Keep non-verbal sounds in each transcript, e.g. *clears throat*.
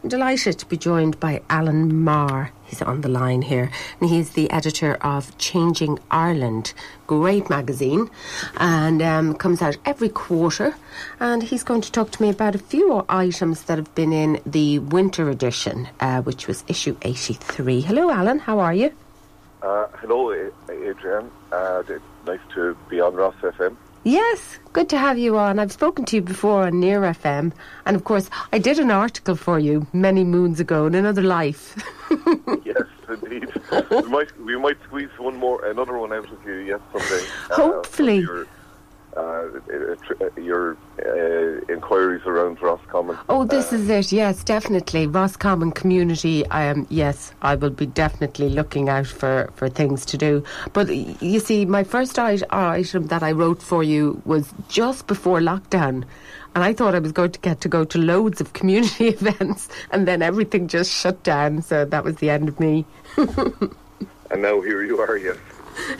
I'm delighted to be joined by Allen Meagher. He's on the line here, and he's the editor of Changing Ireland, great magazine, and um, comes out every quarter. And he's going to talk to me about a few items that have been in the winter edition, uh, which was issue 83. Hello, Alan. How are you? Uh, hello, Adrian. Uh, nice to be on Ros FM. Yes, good to have you on. I've spoken to you before on Near FM, and of course, I did an article for you many moons ago in another life. *laughs* yes, indeed. we might we might squeeze one more, another one out of you yet someday. Uh, Hopefully. Uh, your uh, inquiries around Roscommon. Oh, this is it. Yes, definitely Roscommon community. Um, yes, I will be definitely looking out for, for things to do. But you see, my first item that I wrote for you was just before lockdown. And I thought I was going to get to go to loads of community *laughs* events, and then everything just shut down. So that was the end of me. *laughs* and now here you are, yes.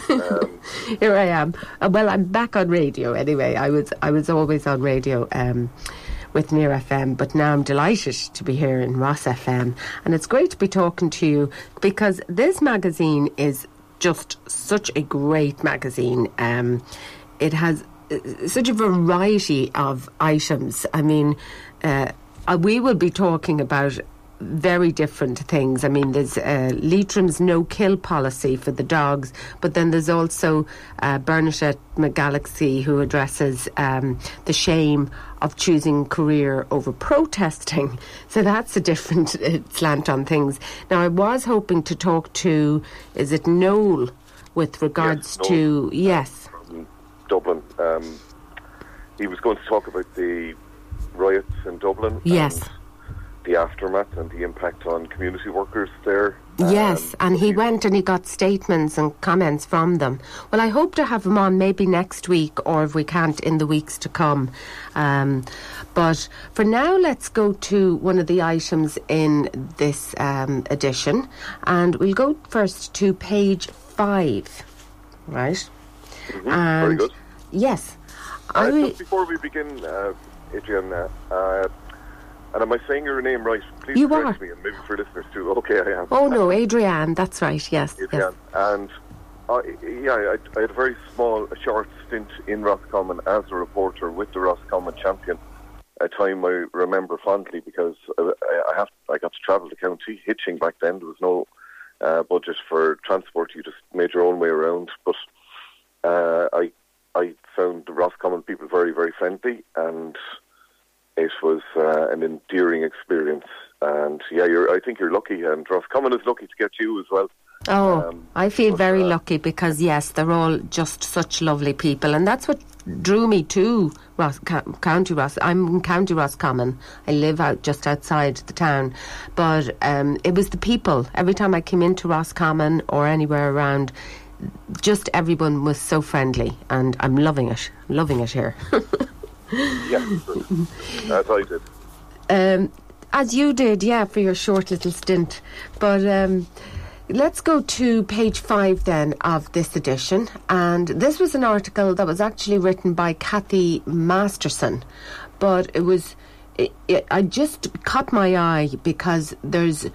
Um, *laughs* Here I am. Uh, well, I'm back on radio anyway. I was I was always on radio. Um, with Near FM, but now I'm delighted to be here in Ros FM, and it's great to be talking to you because this magazine is just such a great magazine. Um, it has uh, such a variety of items. I mean, uh, we will be talking about very different things. I mean, there's uh, Leitrim's no kill policy for the dogs, but then there's also uh, Bernadette McAliskey who addresses um, the shame of choosing career over protesting. *laughs* So that's a different uh, slant on things. Now, I was hoping to talk to, is it Noel, with regards yes, to, yes. Dublin. Um, he was going to talk about the riots in Dublin. Yes the aftermath and the impact on community workers there. Yes, um, and he went and he got statements and comments from them. Well, I hope to have him on maybe next week or if we can't in the weeks to come. Um, but for now, let's go to one of the items in this um, edition and we'll go first to page five, right? Mm-hmm. And Very good. Yes. Uh, just before we begin, uh, Adrian, uh, and am I saying your name right? Please you correct are. me, and maybe for listeners too. Okay, I am. Oh no, Adrianne, that's right. Yes, Adrianne, yes. and uh, yeah, I, I, had a very small, a short stint in Roscommon as a reporter with the Roscommon Champion. A time I remember fondly because uh, I have I got to travel to county hitching back then. There was no uh, budget for transport; you just made your own way around. But uh, I I found the Roscommon people very very friendly and it was uh, an endearing experience. And yeah, I think you're lucky, and Roscommon is lucky to get you as well. Oh, um, I feel but, very uh, lucky because yes, they're all just such lovely people, and that's what drew me to Ross, County Ross. I'm in County Roscommon. I live out just outside the town, but um, it was the people. Every time I came into Roscommon or anywhere around, just everyone was so friendly, and I'm loving it. Loving it here. *laughs* yeah, as I did. Um, as you did, yeah, for your short little stint. But um, let's go to page five then of this edition. And this was an article that was actually written by Kathy Masterson, but it was. It, it, I just caught my eye because there's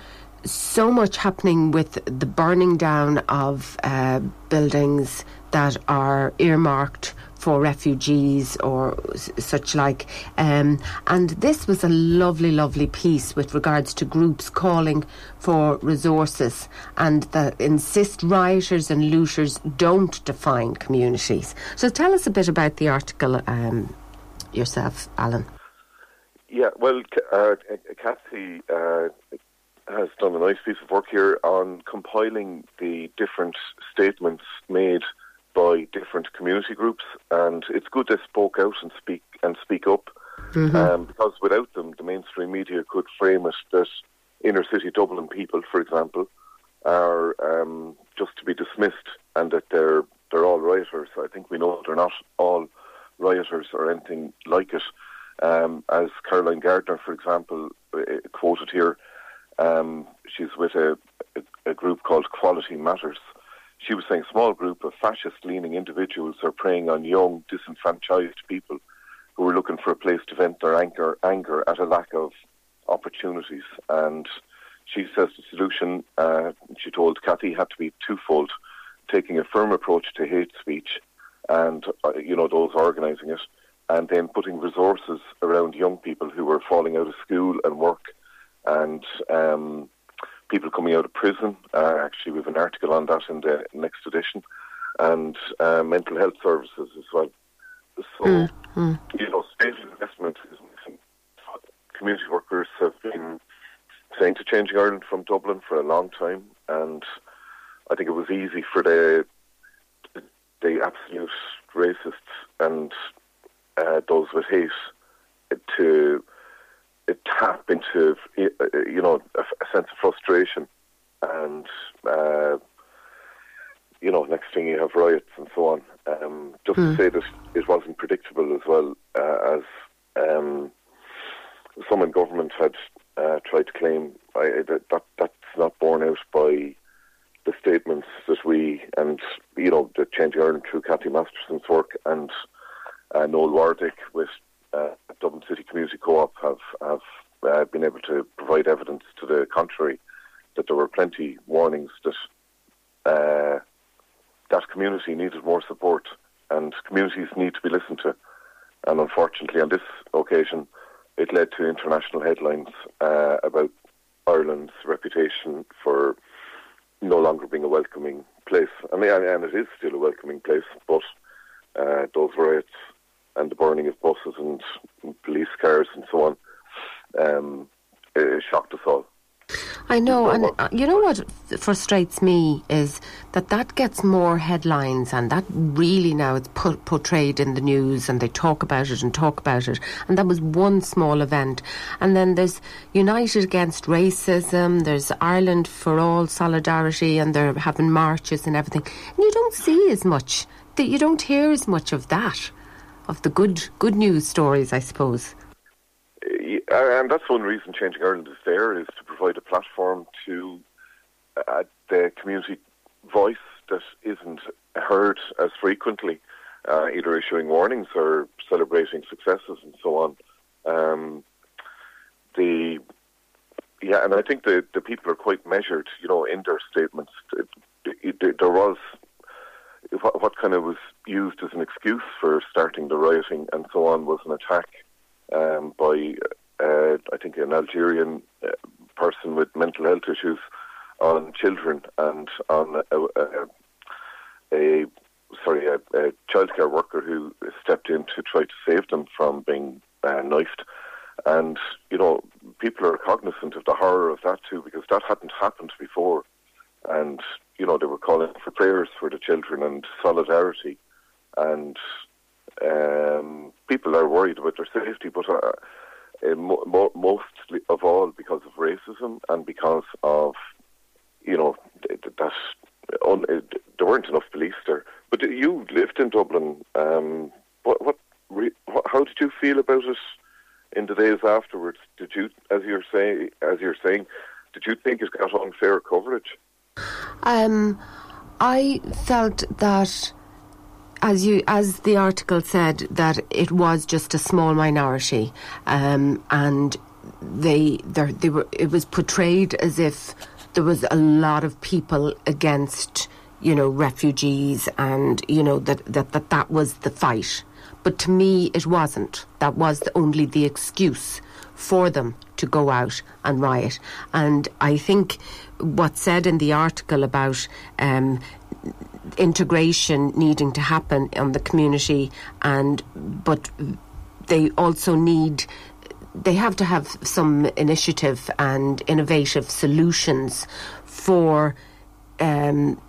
so much happening with the burning down of uh, buildings that are earmarked for refugees or such like. Um, and this was a lovely, lovely piece with regards to groups calling for resources and that insist rioters and looters don't define communities. So tell us a bit about the article um, yourself, Allen. Yeah, well, uh, Kathy uh, has done a nice piece of work here on compiling the different statements made by different community groups, and it's good they spoke out and speak and speak up, mm-hmm. um, because without them, the mainstream media could frame it that inner city Dublin people, for example, are um, just to be dismissed, and that they're they're all rioters. I think we know they're not all rioters or anything like it. Um, as Caroline Gardner, for example, uh, quoted here, um, she's with a, a, a, group called Quality Matters, she was saying a small group of fascist leaning individuals are preying on young, disenfranchised people who are looking for a place to vent their anger, anger at a lack of opportunities. And she says the solution, uh, she told Kathy, had to be twofold taking a firm approach to hate speech and, uh, you know, those organising it, and then putting resources around young people who are falling out of school and work and um, people coming out of prison. Uh, actually, we have an article on that in the next edition, and uh, mental health services as well. So, mm-hmm. you know, state investment is community workers have been saying to Changing Ireland from Dublin for a long time, and I think it was easy for the the absolute racists and uh, those with hate to tap into you know a, a sense of frustration and uh, you know next thing you have riots and so on. Um, just mm. to hmm. say that it wasn't predictable as well uh, as um, some in government had uh, tried to claim. I, that, that that's not borne out by the statements that we and you know the Changing Ireland through Kathy Masterson's work and uh, Noel Wardick with uh, Dublin City Community Co-op have have uh, been able to provide evidence to the contrary that there were plenty warnings that uh, that community needed more support and communities need to be listened to. And unfortunately, on this occasion, it led to international headlines uh, about Ireland's reputation for no longer being a welcoming place. I mean, and it is still a welcoming place, but uh, those riots and the burning of buses and police cars and so on um, shocked us all. I know, and uh, you know what frustrates me is that that gets more headlines, and that really now it's put, portrayed in the news, and they talk about it and talk about it. And that was one small event, and then there's United Against Racism, there's Ireland for All Solidarity, and they're having marches and everything. And you don't see as much, that you don't hear as much of that, of the good good news stories, I suppose. And that's one reason Changing Ireland is there is to provide a platform to uh, the community voice that isn't heard as frequently, uh, either issuing warnings or celebrating successes and so on. Um, the yeah, and I think the the people are quite measured, you know, in their statements. There was what kind of was used as an excuse for starting the rioting and so on was an attack um, by uh, I think an Algerian uh, person with mental health issues on children and on a, a, a sorry a, a childcare worker who stepped in to try to save them from being uh, knifed. And you know, people are cognizant of the horror of that too because that hadn't happened before. And you know, they were calling for prayers for the children and solidarity. And um, people are worried about their safety, but. Uh, mo- mostly of all because of racism and because of, you know, that there weren't enough police there. But you lived in Dublin. Um, what, what, re- how did you feel about it in the days afterwards? Did you, as you're saying, as you're saying, did you think it got unfair coverage? Um, I felt that as you as the article said that it was just a small minority, um, and they they were it was portrayed as if there was a lot of people against you know refugees and you know that that that, that was the fight. But to me, it wasn't. That was the, only the excuse for them to go out and riot. And I think what's said in the article about um, integration needing to happen in the community, and but they also need they have to have some initiative and innovative solutions for um,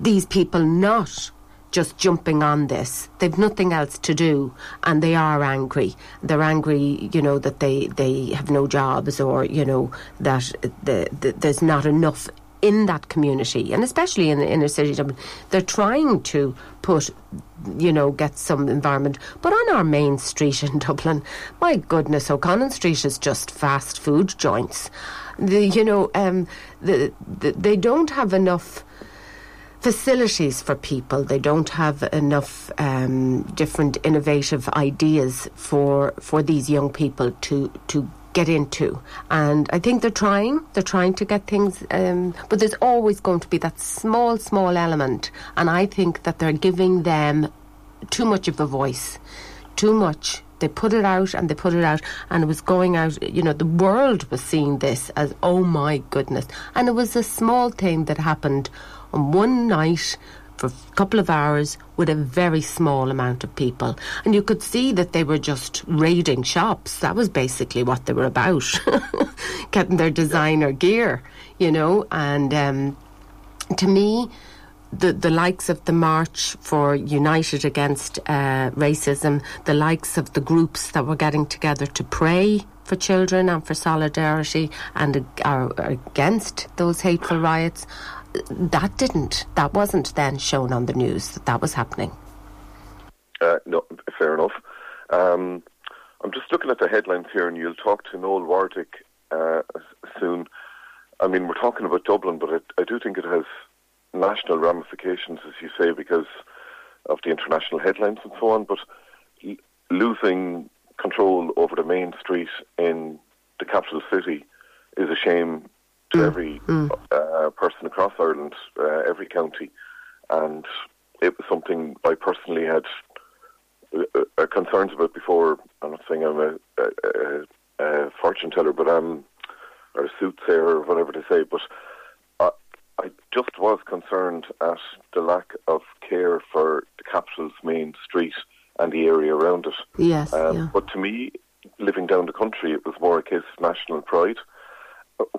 these people not just jumping on this. They've nothing else to do, and they are angry. They're angry, you know, that they, they have no jobs, or you know that the, the, there's not enough in that community, and especially in the inner city Dublin, they're trying to put, you know, get some environment. But on our main street in *laughs* Dublin, my goodness, O'Connell Street is just fast food joints. The, you know, um, the, the, they don't have enough facilities for people. They don't have enough um, different innovative ideas for for these young people to to get into. And I think they're trying. They're trying to get things, um, but there's always going to be that small, small element. And I think that they're giving them too much of a voice, too much. They put it out and they put it out, and it was going out. You know, the world was seeing this as, oh my goodness. And it was a small thing that happened on one night for a couple of hours with a very small amount of people. And you could see that they were just raiding shops. That was basically what they were about, *laughs* getting their designer gear, you know. And um, to me, the, the likes of the March for United Against uh, Racism, the likes of the groups that were getting together to pray for children and for solidarity and uh, against those hateful riots that didn't, that wasn't then shown on the news that that was happening. Uh, no, fair enough. Um, I'm just looking at the headlines here, and you'll talk to Noel Wardick uh, soon. I mean, we're talking about Dublin, but it, I do think it has national ramifications, as you say, because of the international headlines and so on. But l- losing control over the main street in the capital city is a shame to mm. every mm. Uh, person across Ireland, uh, every county, and it was something I personally had uh, uh, concerns about before. I'm not saying I'm a, a, a fortune teller, but I'm or a soothsayer or whatever they say, but. I, I just was concerned at the lack of care for the capital's main street and the area around it. Yes. Um, yeah. But to me, living down the country, it was more a case of national pride.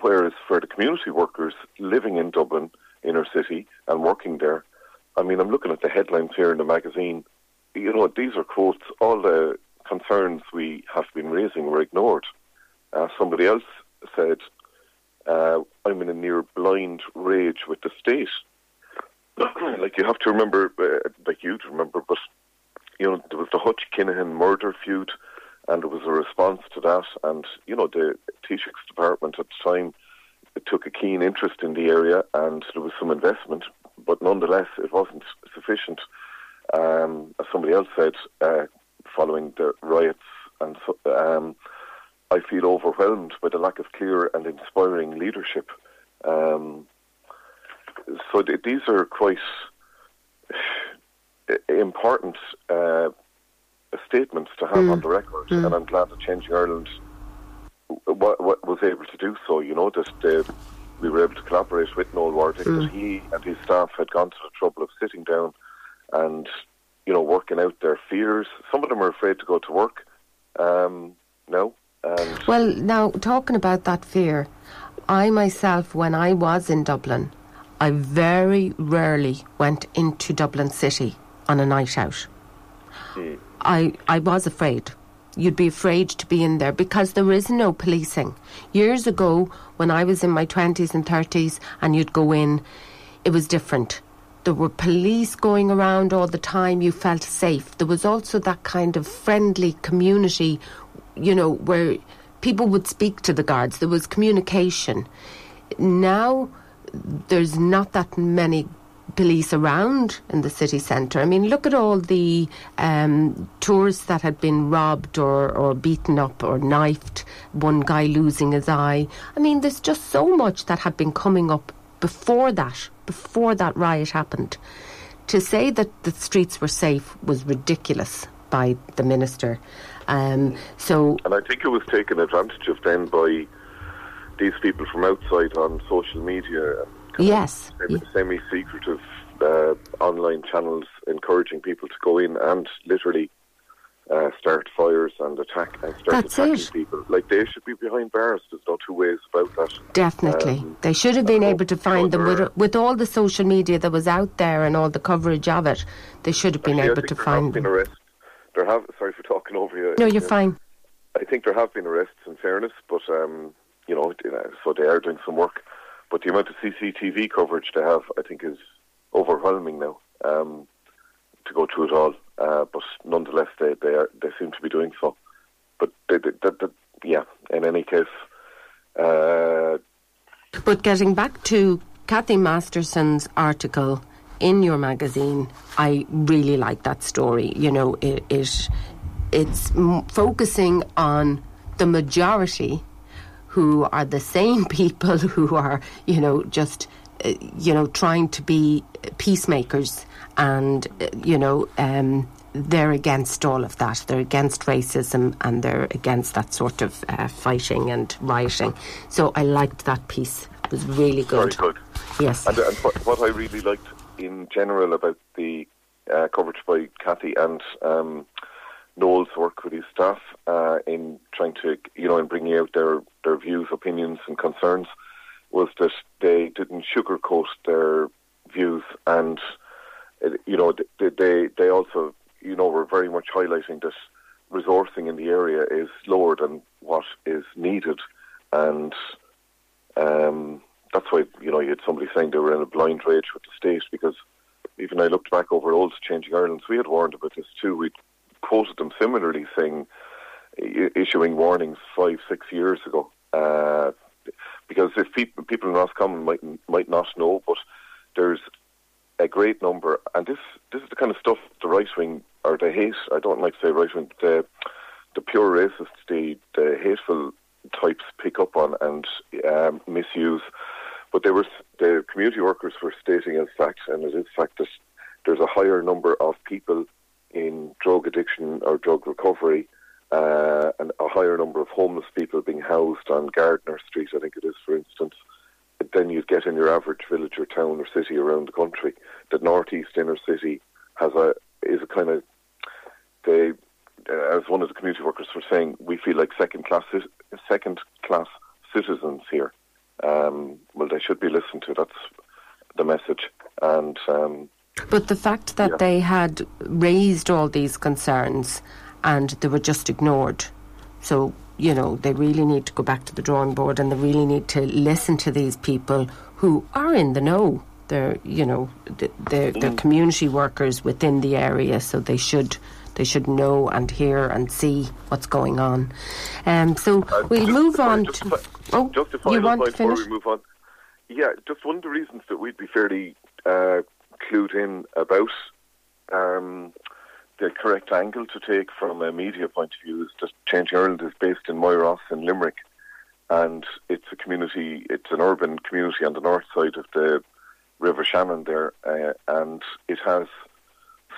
Whereas for the community workers living in Dublin, inner city, and working there, I mean, I'm looking at the headlines here in the magazine. You know, these are quotes. All the concerns we have been raising were ignored. Uh, somebody else said, uh, I'm in a near blind rage with the state. *clears throat* like, you have to remember, uh, like you to remember, but, you know, there was the Hutch Kinahan murder feud and there was a response to that. And you know, the Taoiseach's department at the time took a keen interest in the area, and there was some investment, but nonetheless, it wasn't sufficient. Um, as somebody else said, uh, following the riots, and um, I feel overwhelmed by the lack of clear and inspiring leadership. Um, so th- these are quite *sighs* important uh, statements to have mm. on the record, mm. and I'm glad that Changing Ireland what, what was able to do so. You know that uh, we were able to collaborate with Noel Wardick, mm. that he and his staff had gone to the trouble of sitting down and you know working out their fears. Some of them are afraid to go to work. Um, no. And well, now talking about that fear, I myself, when I was in Dublin, I very rarely went into Dublin City on a night out. Mm. I, I was afraid. You'd be afraid to be in there because there is no policing. Years ago, when I was in my 20s and 30s, and you'd go in, it was different. There were police going around all the time. You felt safe. There was also that kind of friendly community, you know, where people would speak to the guards. There was communication. Now, there's not that many police around in the city centre. I mean, look at all the um, tours that had been robbed or, or beaten up or knifed, one guy losing his eye. I mean, there's just so much that had been coming up before that, before that riot happened. To say that the streets were safe was ridiculous by the minister. Um, so, and I think it was taken advantage of then by these people from outside on social media yes. Semi secretive uh, online channels encouraging people to go in and literally uh, start fires and attack and start That's attacking it. people. Like they should be behind bars. There's no two ways about that. Definitely, um, they should have been able to find them with, with all the social media that was out there and all the coverage of it. They should have been Actually, able to find them. Arrests. There have. Sorry for talking over you. No, you're fine. I think there have been arrests, in fairness, but um, you know, so they are doing some work. But the amount of CCTV coverage they have, I think, is overwhelming now um, to go through it all. Uh, but nonetheless, they they, are, they seem to be doing so. But they, they, they, yeah, in any case. Uh, but getting back to Kathy Masterson's article in your magazine, I really like that story. You know, it, it it's focusing on the majority who are the same *laughs* people who are, you know, just, uh, you know, trying to be peacemakers and, uh, you know, um, they're against all of that. They're against racism and they're against that sort of uh, fighting and rioting. So I liked that piece. It was really good. Very good. Yes. And, and what, what, I really liked in general about the uh, coverage by Kathy and um, Noel's work with his staff uh, in trying to, you know, in bringing out their, their views, opinions, and concerns was that they didn't sugarcoat their views and, you know, they, they, they also, you know, were very much highlighting that resourcing in the area is lower than what is needed and um, that's why, you know, you had somebody saying they were in a blind rage with the state because even I looked back over old Changing Ireland, we had warned about this too. We'd quoted them similarly, saying issuing warnings five, six years ago. Uh, because if people, people in Roscommon might might not know, but there's a great number, and this this is the kind of stuff the right wing or the hate. I don't like to say right wing. The the pure racists, the the hateful types pick up on and um, misuse. But they were the community workers were stating as fact, and it is fact that there's a higher number of people in drug addiction or drug recovery, uh, and a higher number of homeless people being housed on Gardiner Street, I think it is, for instance, than you'd get in your average village or town or city around the country. The northeast inner city has a is a kind of they, uh, as one of the community workers were saying, we feel like second class second class citizens here. Um, well, they should be listened to. That's the message, and um, but the fact that yeah. they had raised all these concerns and they were just ignored. So, you know, they really need to go back to the drawing board and they really need to listen to these people who are in the know. They're, you know, they're, they're mm. community workers within the area, so they should they should know and hear and see what's going on. Um, so uh, we'll move on. Just to, oh, just to you want to finish? before we move on. Yeah, just one of the reasons that we'd be fairly uh, clued in about um, the correct angle to take from a media point of view is that Changing Ireland is based in Moyross in Limerick, and it's a community, it's an urban community on the north side of the River Shannon there, uh, and it has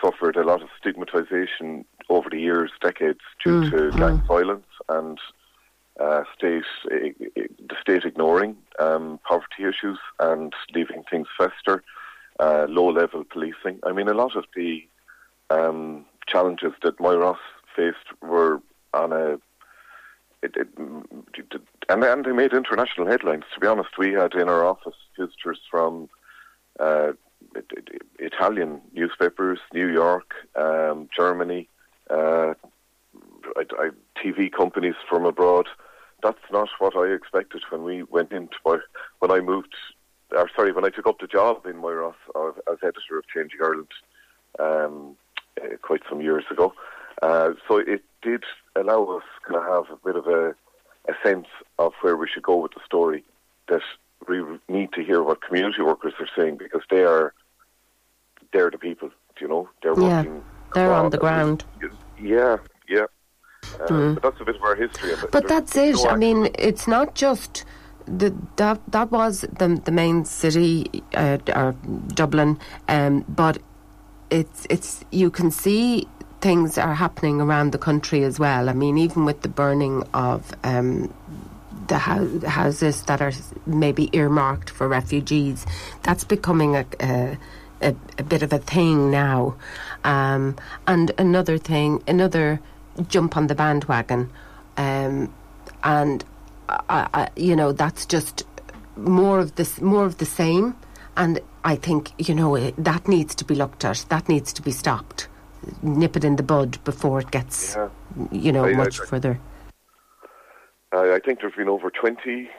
suffered a lot of stigmatisation over the years, decades, due mm, to gang mm. violence and uh, state the state ignoring um, poverty issues and leaving things fester uh, low level policing. I mean, a lot of the um, challenges that Moyross faced were on a it, it, and, and they made international headlines. To be honest, we had in our office visitors from uh, Italian newspapers, New York, um, Germany, uh, I, I, TV companies from abroad. That's not what I expected when we went into when I moved or sorry, when I took up the job in Moyross as editor of Changing Ireland um, uh, quite some years ago. Uh, so it did allow us to have a bit of a, a sense of where we should go with the story. That we need to hear what community workers are saying because they are they're the people. You know, they're yeah, working. They're on the ground. Yeah, yeah. Uh, mm. But that's a bit of our history. But that's it. No I mean, it's not just the, that that was the the main city, uh, or Dublin, um, but it's it's you can see things are happening around the country as well. I mean, even with the burning of um, the houses that are maybe earmarked for refugees, that's becoming a, a, a, a bit of a thing now. Um, and another thing, another jump on the bandwagon, um, and I, I, you know, that's just more of this, more of the same. And I think you know it, that needs to be looked at. That needs to be stopped. Nip it in the bud before it gets, yeah. you know, I, much further. I think there's been over 20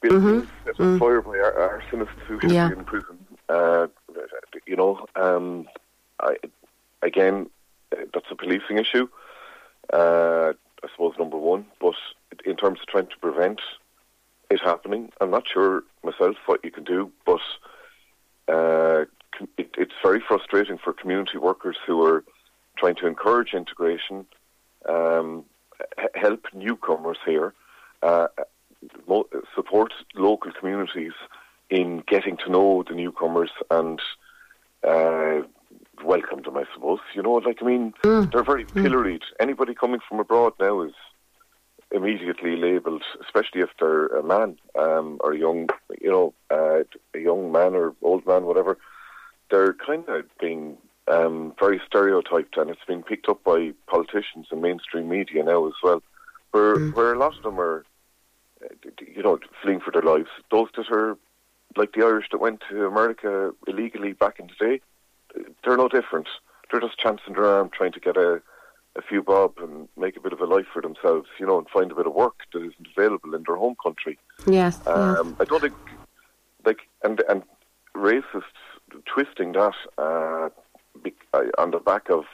buildings mm-hmm. set on mm. fire by arsonists who should yeah. be in prison. Uh, you know, um, I, again, that's a policing issue. Uh, I suppose number one, but in terms of trying to prevent it happening. I'm not sure myself what you can do, but uh, it, it's very frustrating for community workers who are trying to encourage integration. Um, help newcomers here, uh, support local communities in getting to know the newcomers and uh, welcome them, I suppose. You know, like, I mean, mm. they're very mm. pilloried. Anybody coming from abroad now is immediately labelled, especially if they're a man um, or a young, you know, uh, a young man or old man, whatever. They're kind of being um, very stereotyped, and it's been picked up by politicians and mainstream media now as well, where mm. where a lot of them are, you know, fleeing for their lives. Those that are like the Irish that went to America illegally back in the day, they're no different. They're just chancing their arm, trying to get a a few bob and make a bit of a life for themselves, you know, and find a bit of work that isn't available in their home country. Yes. Um, yes. I don't think, like, and and racists twisting that uh, uh, on the back of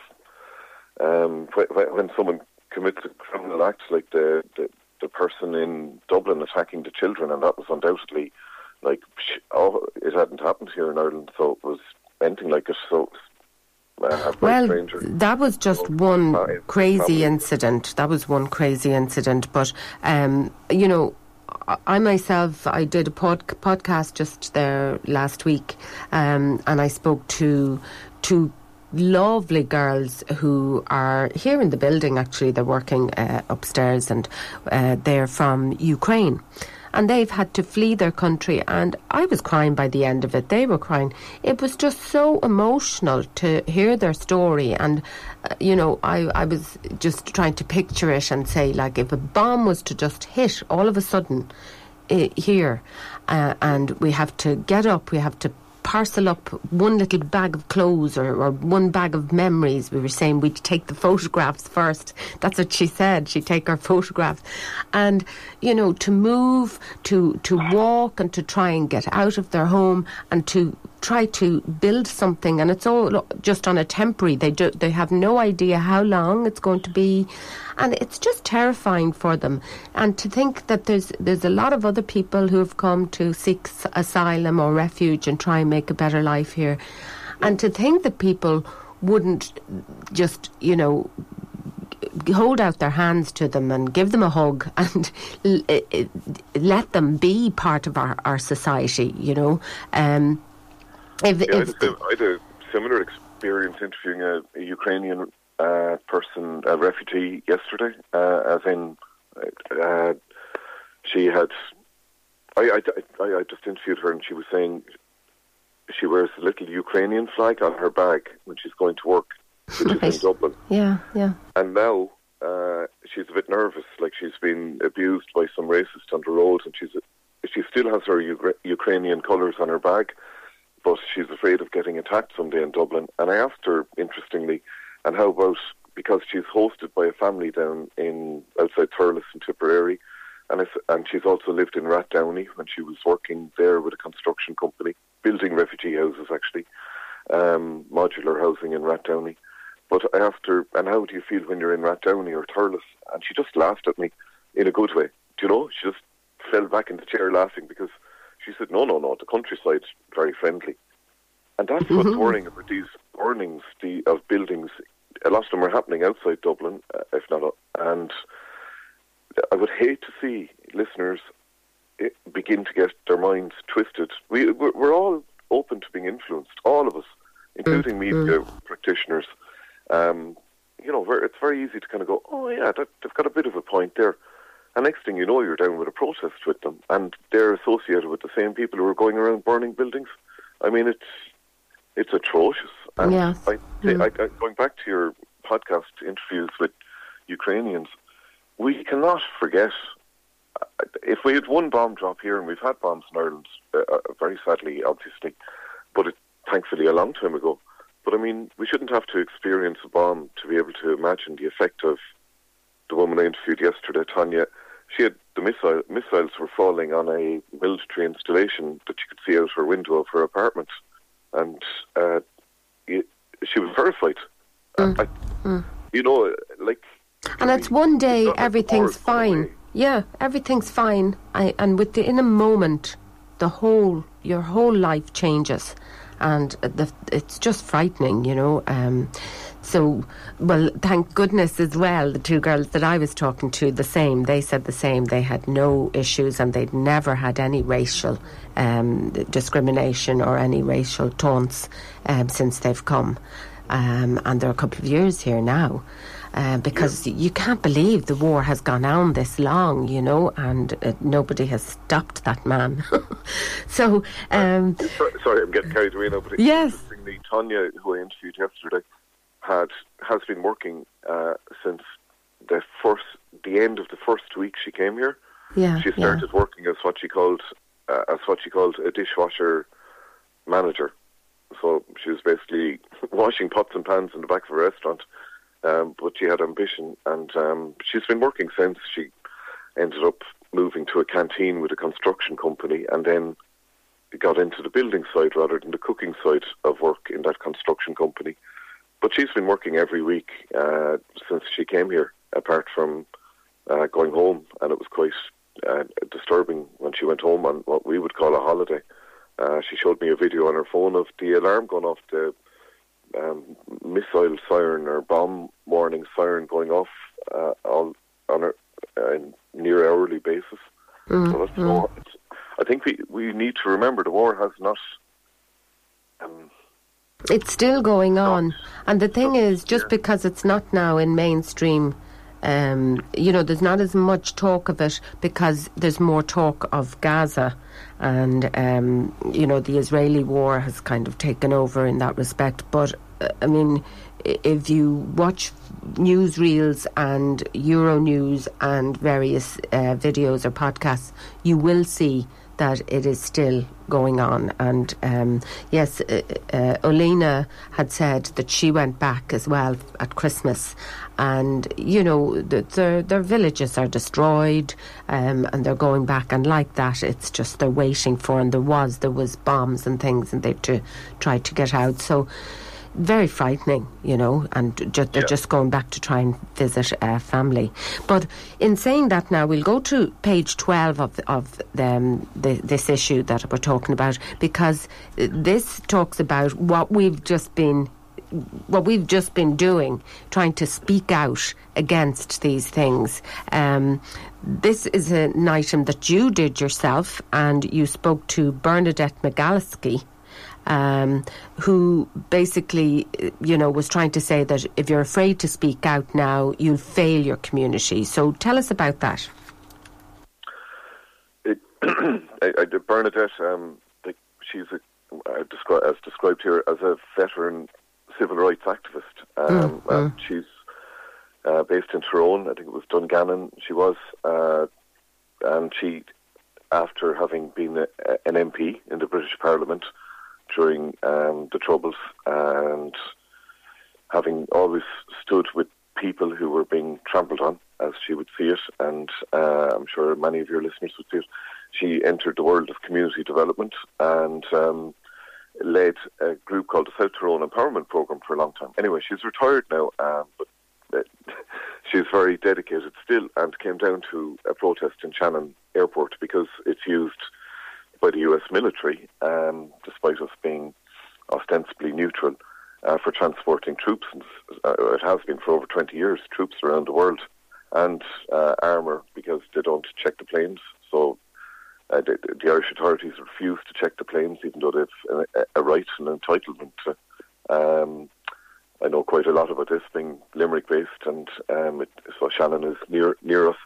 um, when, when someone commits a criminal act, like the, the the person in Dublin attacking the children, and that was undoubtedly like oh, it hadn't happened here in Ireland, so it was anything like it. So uh, well, that was just one crazy incident. That was one crazy incident. But, um, you know, I myself, I did a pod- podcast just there last week, um, and I spoke to two lovely girls who are here in the building. Actually, they're working uh, upstairs, and uh, they're from Ukraine and they've had to flee their country. And I was crying by the end of it. They were crying. It was just so emotional to hear their story. And, uh, you know, I, I was just trying to picture it and say, like, if a bomb was to just hit all of a sudden uh, here, uh, and we have to get up, we have to parcel up one little bag of clothes or, or one bag of memories. We were saying we'd take the photographs first. That's what she said. She'd take our *laughs* photographs. And, you know, to move, to, to walk and to try and get out of their home and to try to build something and it's all just on a temporary. They do they have no idea how long it's going to be and it's just terrifying for them. And to think that there's there's a lot of other people who have come to seek asylum or refuge and try and make a better life here. And to think that people wouldn't just you know hold out their hands to them and give them a hug *laughs* and let them be part of our, our society, you know. Um, if, yeah, if I, had a, I, had a similar experience interviewing a, a Ukrainian uh, person, a refugee, yesterday. Uh, as in, uh, she had. I, I, I, just interviewed her, and she was saying she wears a little Ukrainian flag on her bag when she's going to work, which right. is in Dublin. Yeah, yeah. And now uh, she's a bit nervous, like she's been abused by some racist on the road, and she's she still has her Ukrainian colours on her bag, but she's afraid of getting attacked someday in Dublin. And I asked her, interestingly, and how about because she's hosted by a family down in outside Thurles in Tipperary, and and she's also lived in Rathdowney when she was working there with a construction company, building refugee houses actually, um, modular housing in Rathdowney. But I asked her, and how do you feel when you're in Rathdowney or Thurles? And she just laughed at me in a good way. Do you know? She just fell back in the chair laughing because she said, no, no, no, the countryside's very friendly. And that's mm-hmm. what's worrying about these burnings the, of buildings. A lot of them are happening outside Dublin, uh, if not. And I would hate to see listeners eh, begin to get their minds twisted. We, we're all open to being influenced, all of us, including mm-hmm. media practitioners. Um, you know, it's very easy to kind of go, oh yeah, that, they've got a bit of a point there. And next thing you know, you're down with a protest with them, and they're associated with the same people who are going around burning buildings. I mean, it's it's atrocious. And yes. I, mm. I, I, going back to your podcast interviews with Ukrainians, we cannot forget. Uh, if we had one bomb drop here, and we've had bombs in Ireland, uh, uh, very sadly, obviously, but it, thankfully a long time ago. But I mean, we shouldn't have to experience a bomb to be able to imagine the effect of the woman I interviewed yesterday, Tanya she had the missile, missiles were falling on a military installation that you could see out of her window of her apartment, and uh, it, she was terrified. Mm. I, mm. You know, like. And it's one day it's everything's fine. Yeah, everything's fine. I, and within a moment, the whole your whole life changes and the, it's just frightening, you know. Um, so, well, thank goodness as well, the two girls that I was talking to, the same, they said the same. They had no issues and they'd never had any racial um, discrimination or any racial taunts um, since they've come. Um, and they're a couple of years here now. Uh, because yeah. you can't believe the war has gone on this long, you know, and uh, nobody has stopped that man. *laughs* so, um, sorry, I'm getting carried away now. But yes, Tanya, who I interviewed yesterday, had has been working uh, since the first the end of the first week she came here. Yeah, she started yeah. working as what she called uh, as what she called a dishwasher manager. So she was basically *laughs* washing pots and pans in the back of a restaurant. Um, but she had ambition, and um, she's been working since. She ended up moving to a canteen with a construction company, and then got into the building side rather than the cooking side of work in that construction company. But she's been working every week uh, since she came here, apart from uh, going home, and it was quite uh, disturbing when she went home on what we would call a holiday. Uh, she showed me a video on her phone of the alarm going off, the um, missile siren or bomb warning siren going off uh, on on a uh, near hourly basis. Mm, so that's mm. I think we we need to remember the war has not. Um, it's still going on. And the thing is, just because it's not now in mainstream, um, you know, there's not as much talk of it because there's more talk of Gaza. And, um, you know, the Israeli war has kind of taken over in that respect. But, uh, I mean, if you watch newsreels and Euronews and various uh, videos or podcasts, you will see that it is still going on. And um, yes, uh, uh, Olena had said that she went back as well at Christmas. And, you know, the, their, their villages are destroyed um, and they're going back. And like that, it's just they're waiting for, and there was, there was bombs and things and they to try to get out. So, very frightening, you know, and ju- they're yeah. just going back to try and visit a family. But in saying that, now we'll go to page twelve of of the, um, the, this issue that we're talking about because this talks about what we've just been. What we've just been doing, trying to speak out against these things. Um, this is an item that you did yourself, and you spoke to Bernadette McAliskey, um, who basically, you know, was trying to say that if you're afraid to speak out now, you'll fail your community. So tell us about that. It, *clears throat* I, I, Bernadette, um, she's a, uh, descri- as described here as a veteran civil rights activist. Um, mm, mm. She's uh, based in Tyrone. I think it was Dungannon. She was, uh, and she, after having been a, an MP in the British Parliament, during um, the Troubles and having always stood with people who were being trampled on, as she would see it, and uh, I'm sure many of your listeners would see it. She entered the world of community development and um, led a group called the South Tyrone Empowerment Program for a long time. Anyway, she's retired now, um, but uh, *laughs* she's very dedicated still and came down to a protest in Shannon Airport because it's used by the US military, um, despite us being ostensibly neutral uh, for transporting troops. And, uh, it has been for over 20 years, troops around the world, and uh, armour because they don't check the planes. So uh, the, the, Irish authorities refuse to check the planes, even though they've a, a right and entitlement to. Um, I know quite a lot about this, being Limerick based, and um, it, so Shannon is near near us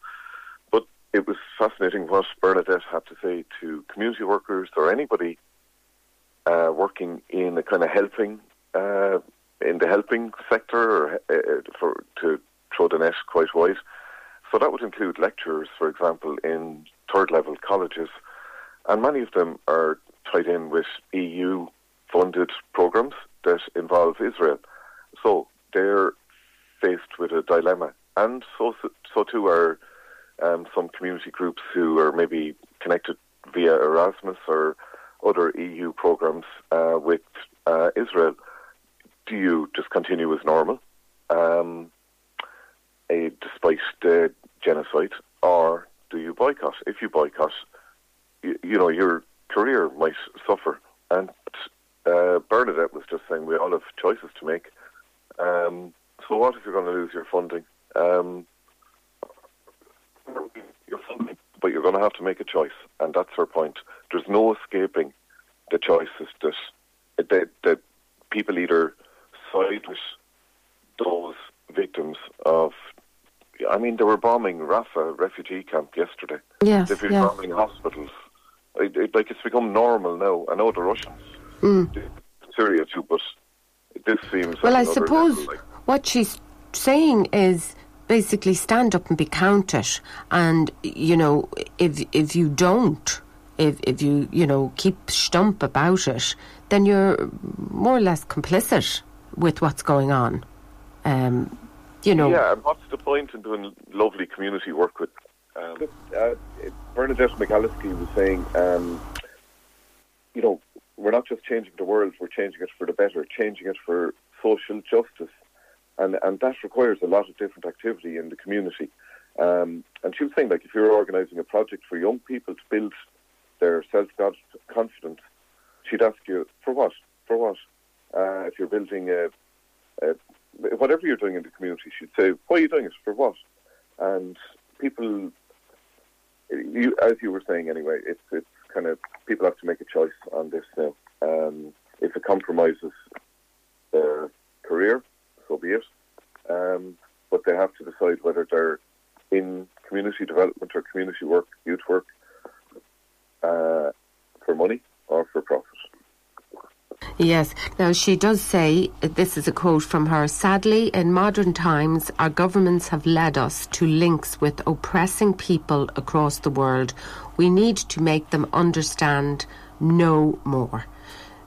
it was fascinating what Bernadette had to say to community workers or anybody uh, working in a kind of helping uh, in the helping sector or uh, for to throw the net quite wide. So that would include lecturers, for example, in third level colleges, and many of them are tied in with EU funded programs that involve Israel. So they're faced with a dilemma, and so so too are um, some community groups who are maybe connected via Erasmus or other EU programs uh, with uh, Israel. Do you just continue as normal, um, uh, despite the genocide, or do you boycott? If you boycott, you, you know your career might suffer, and uh, Bernadette was just saying we all have choices to make. Um, so what if you're going to lose your funding? Um, your funding, but you're going to have to make a choice, and that's her point. There's no escaping the choices that that, that people either side with those victims of. I mean, they were bombing Rafah refugee camp yesterday. Yes, They've been yeah. bombing hospitals. It, it, like it's become normal now. I know the Russians, Mm. Syria too, but this seems. Well, I suppose like- what she's saying is basically stand up and be counted, and you know if if you don't, if if you you know keep stump about it, then you're more or less complicit with what's going on. Um, you know, Yeah, and what's the point in doing lovely community work with? Um, uh, Bernadette McAliskey was saying, um, you know, we're not just changing the world; we're changing it for the better, changing it for social justice, and and that requires a lot of different activity in the community. Um, and she was saying, like, if you're organising a project for young people to build their self confidence, she'd ask you for what? For what? Uh, if you're building a, a whatever you're doing in the community, she'd say, "Why are you doing it? For what?" And people, you, as you were saying anyway, it's it's kind of people have to make a choice on this now. Um, if it compromises their career, so be it. Um, but they have to decide whether they're in community development or community work, youth work, uh, for money or for profit. Yes. Now, she does say, this is a quote from her Sadly, in modern times, our governments have led us to links with oppressing people across the world. We need to make them understand no more.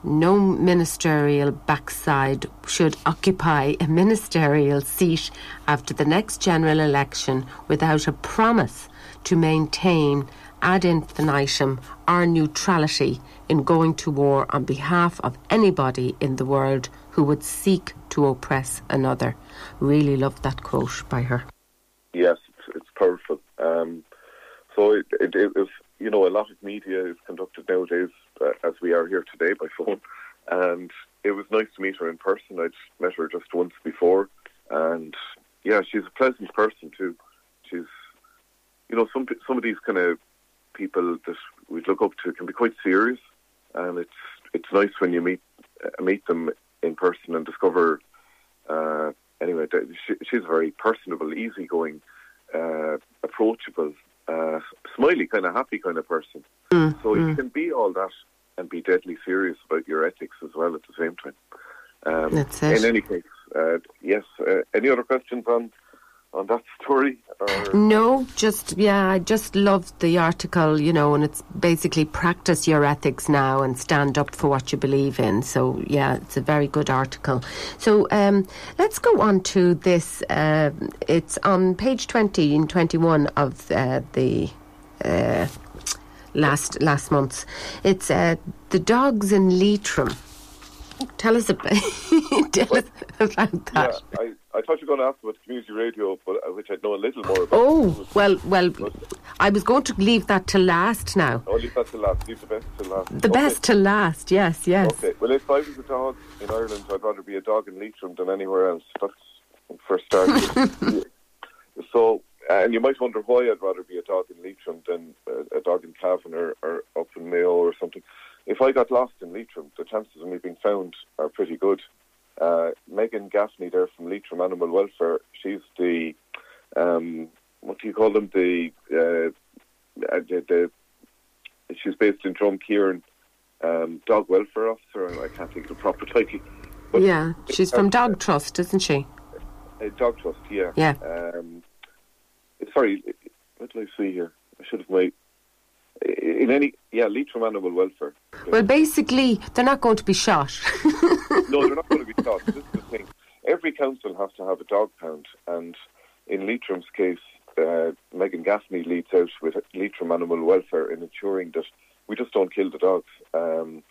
No ministerial backside should occupy a ministerial seat after the next general election without a promise to maintain ad infinitum our neutrality in going to war on behalf of anybody in the world who would seek to oppress another. Really love that quote by her. Yes, it's, it's powerful. Um, so it, it, it you know, a lot of media is conducted nowadays, uh, as we are here today by phone. And it was nice to meet her in person. I'd met her just once before, and yeah, she's a pleasant person too. She's, you know, some some of these kind of people that we look up to can be quite serious, and it's it's nice when you meet uh, meet them in person and discover. Uh, anyway, she, she's a very personable, easygoing, uh, approachable, uh, smiley, kind of happy kind of person. so you can be all that and be deadly serious about your ethics as well at the same time. Um, That's it. In any case, uh, yes. Uh, any other questions on on that story? Or? No, just yeah, I just loved the article, you know, and it's basically practice your ethics now and stand up for what you believe in. So yeah, it's a very good article. So um, let's go on to this. Uh, it's on page twenty and twenty-one of uh, the. Uh, last last month's it's uh, the dogs in Leitrim tell us about *laughs* tell us about that Yeah, I, I thought you were going to ask about community radio, but uh, which I'd know a little more about. Oh well, well, I was going to leave that to last now. I'll leave that to last. Leave the best to last. The Okay. best to last. Yes, yes. Okay. Well, if I was a dog in Ireland, I'd rather be a dog in Leitrim than anywhere else. That's for starters. *laughs* so, and you might wonder why I'd rather be a dog in Leitrim than a, a dog in Cavan or, or up in Mayo or something. If I got lost in Leitrim, the chances of me being found are pretty good. Uh, Megan Gaffney there from Leitrim Animal Welfare, she's the, um, what do you call them? The, uh, uh, the, the she's based in Drumkeeran, um, dog welfare officer, and I can't think of the proper title. But Yeah, she's from Dog Trust, isn't she? dog trust, yeah. Yeah. Um, sorry, what did I see here? I should have made. In any, yeah, Leitrim Animal Welfare. Well, basically, they're not going to be shot. no, they're not going to be shot. This is the thing. Every council has to have a dog pound, and in Leitrim's case, uh, Megan Gaffney leads out with Leitrim Animal Welfare in ensuring that we just don't kill the dogs. Um,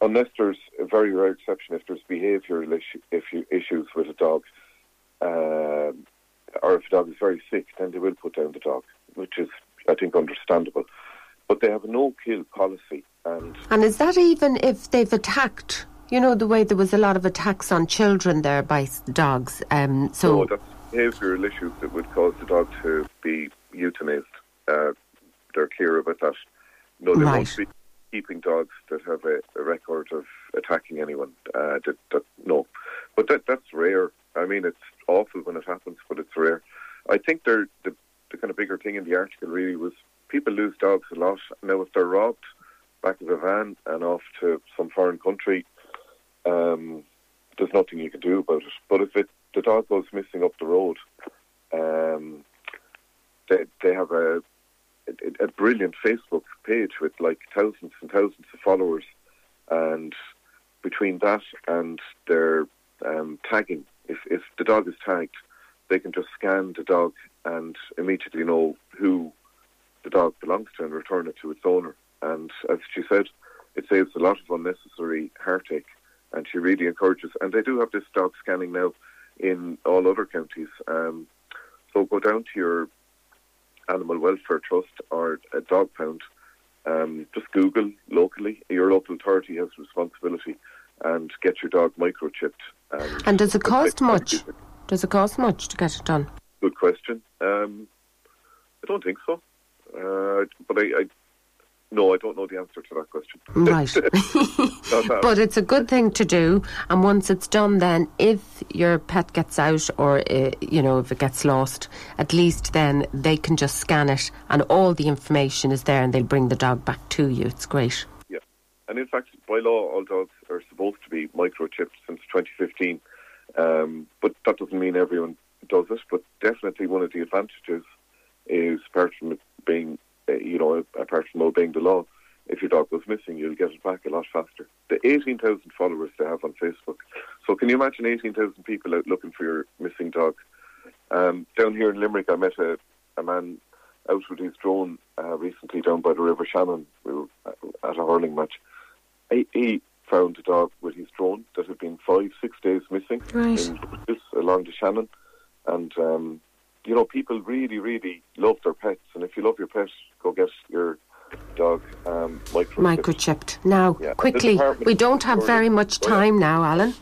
unless there's a very rare exception, if there's behavioural issue, issues with a dog, um or if a dog is very sick, then they will put down the dog, which is, I think, understandable. But they have a no-kill policy, and and is that even if they've attacked you know, the way there was a lot of attacks on children there by dogs. Um, so no, that's behavioural issues that would cause the dog to be euthanized. Uh, they're clear about that. No, they right. won't be keeping dogs that have a, a record of attacking anyone. Uh, that, that, no, but that that's rare. I mean, it's awful when it happens, but it's rare. I think the the kind of bigger thing in the article really was people lose dogs a lot. Now, if they're robbed back of a van and off to some foreign country, um, there's nothing you can do about it. But if it, the dog goes missing up the road, um, they, they have a, a, a brilliant Facebook page with like thousands and thousands of followers, and between that and their um, tagging, if, if the dog is tagged, they can just scan the dog and immediately know who the dog belongs to and return it to its owner. And as she said, it saves a lot of unnecessary heartache. And she really encourages, and they do have this dog scanning now in all other counties. Um, so go down to your animal welfare trust or a dog pound. Um, just Google locally. Your local authority has responsibility, and get your dog microchipped. And, and does it cost much? Does it cost much to get it done? Good question. Um, I don't think so. Uh, but I, I, no, I don't know the answer to that question. *laughs* Right. *laughs* but it's a good thing to do, and once it's done, then if your pet gets out or uh, you know if it gets lost, at least then they can just scan it, and all the information is there, and they'll bring the dog back to you. It's great. Yeah, and in fact, by law, all dogs are supposed to be microchipped since 2015. Um, but that doesn't mean everyone does it. But definitely, one of the advantages is apart from it being, uh, you know, apart from obeying the law, if your dog goes missing, you'll get it back a lot faster. The 18,000 followers they have on Facebook. So can you imagine 18,000 people out looking for your missing dog? Um, down here in Limerick, I met a, a man out with his drone uh, recently down by the River Shannon. We were at a hurling match. He, he found a dog with his drone that had been five, six days missing right. in along the Shannon. And, um, you know, people really, really love their pets. And if you love your pet, go get your dog um, microchipped. microchipped. Now, yeah. quickly, we don't have very much time now, Allen.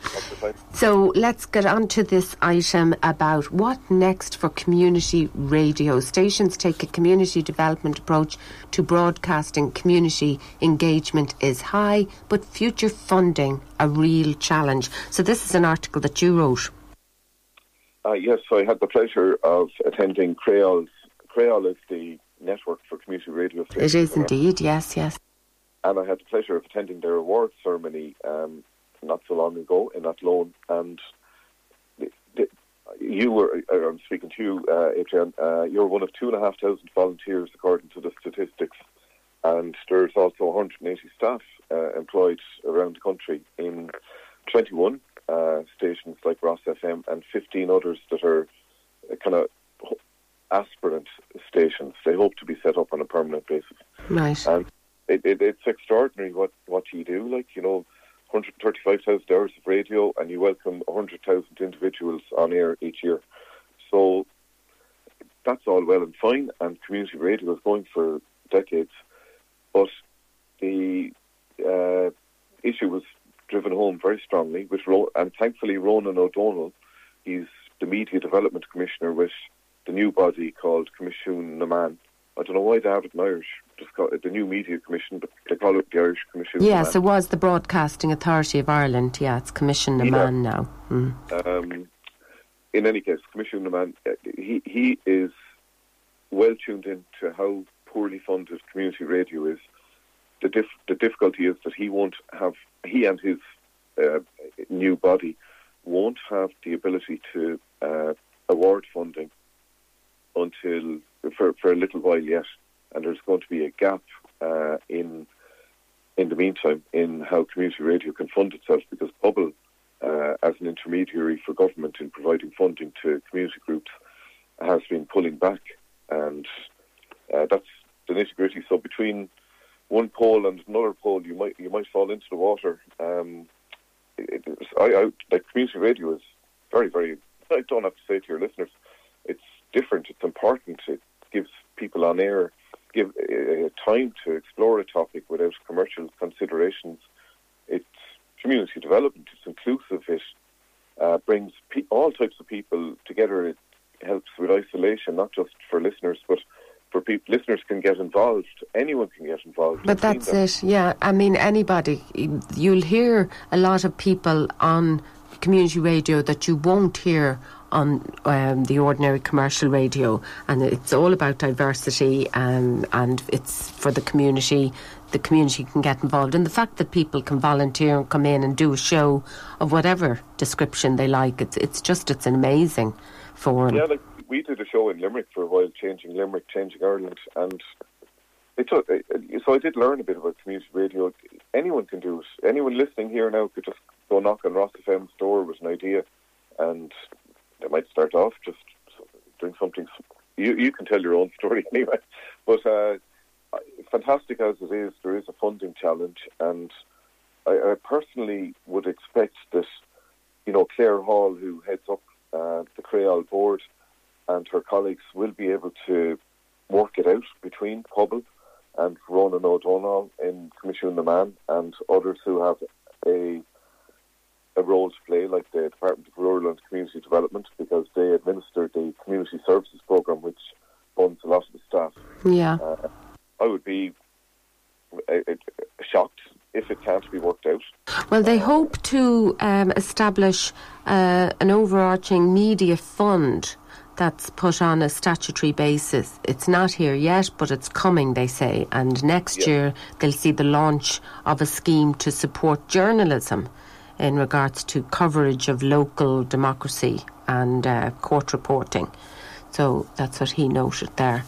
So let's get on to this item about what next for community radio. Stations take a community development approach to broadcasting. Community engagement is high, but future funding a real challenge. So this is an article that you wrote. Uh, yes, so I had the pleasure of attending Craol's. Craol is the network for community radio stations. It is indeed, yes, yes. And I had the pleasure of attending their awards ceremony um, not so long ago in Athlone. And the, the, you were, uh, I'm speaking to you, uh, Adrianne, uh, you're one of two and a half thousand volunteers according to the statistics. And there's also 180 staff uh, employed around the country in 21 uh, stations like Ros FM and 15 others that are kind of aspirant stations. They hope to be set up on a permanent basis. Right. And it, it, it's extraordinary what, what you do. Like, you know, 135,000 hours of radio and you welcome 100,000 individuals on air each year. So that's all well and fine, and community radio is going for decades. But the uh, issue was driven home very strongly, with Ro- and thankfully Ronan O'Donnell, he's the Media Development Commissioner with the new body called Coimisiún na Meán. I don't know why they have it in Irish. Just call it the new Media Commission, but they call it the Irish Commission. Yes, it was the Broadcasting Authority of Ireland. Yeah, it's Coimisiún na Meán yeah. now. Mm. Um, in any case, Coimisiún na Meán, he he is well tuned into how poorly funded community radio is. The dif- the difficulty is that he won't have he and his uh, new body won't have the ability to uh, award funding until for, for a little while yet, and there's going to be a gap uh, in in the meantime in how community radio can fund itself because Pobal, uh, as an intermediary for government in providing funding to community groups, has been pulling back, and uh, that's the nitty gritty. So between one pole and another pole, you might you might fall into the water. Um, it, it, I, I, like community radio is very very. I don't have to say to your listeners, different. It's important. It gives people on air give uh, time to explore a topic without commercial considerations. It's community development. It's inclusive. It uh, brings pe- all types of people together. It helps with isolation, not just for listeners, but for people. Listeners can get involved. Anyone can get involved. But that's it. Yeah, I mean anybody. You'll hear a lot of people on community radio that you won't hear on um, the ordinary commercial radio, and it's all about diversity um, and it's for the community. The community can get involved, and the fact that people can volunteer and come in and do a show of whatever description they like, it's it's just it's amazing forum. Yeah, like we did a show in Limerick for a while, changing Limerick, changing Ireland, and it took. So I did learn a bit about community radio. Anyone can do it. Anyone listening here now could just go knock on Ros FM's door with an idea, and they might start off just doing something. You you can tell your own story *laughs* anyway, but uh, fantastic as it is, there is a funding challenge, and I, I personally would expect that you know Claire Hall, who heads up uh, the Craol board, and her colleagues will be able to work it out between Pobal and Ronan O'Donnell in Coimisiún na Meán and others who have a a role to play, like the Department of Rural and Community Development, because they administer the Community Services Programme, which funds a lot of the staff. Yeah. Uh, I would be uh, uh, shocked if it can't be worked out. Well, they hope to um, establish uh, an overarching media fund that's put on a statutory basis. It's not here yet, but it's coming, they say. And next yeah. year they'll see the launch of a scheme to support journalism in regards to coverage of local democracy and uh, court reporting. So that's what he noted there.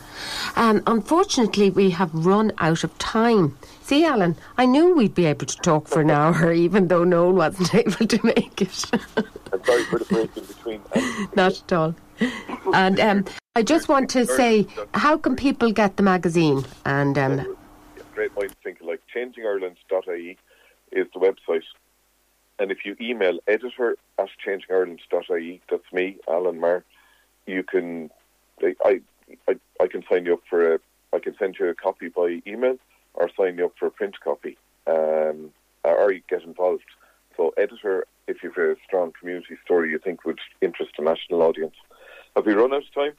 Um, unfortunately, we have run out of time. See, Allen, I knew we'd be able to talk for an hour, *laughs* even though Noel wasn't *laughs* able to make it. I'm sorry for the break in between. *laughs* Not at all. And um, I just want to say, how can people get the magazine? And um, great point thinking. Like changingireland.ie is the website, and if you email editor at changingireland.ie, that's me, Allen Meagher you can, I, I, I can sign you up for a, I can send you a copy by email or sign you up for a print copy, um, or you get involved. So, editor, if you've a strong community story you think would interest a national audience. Have we run out of time?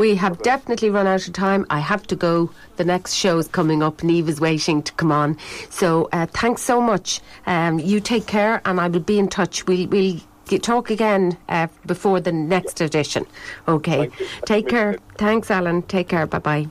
We have definitely run out of time. I have to go. The next show is coming up. Neve is waiting to come on. So uh, thanks so much. Um, you take care, and I will be in touch. We'll, we'll talk again uh, before the next edition. Okay. Take care. Thanks, Allen. Take care. Bye bye.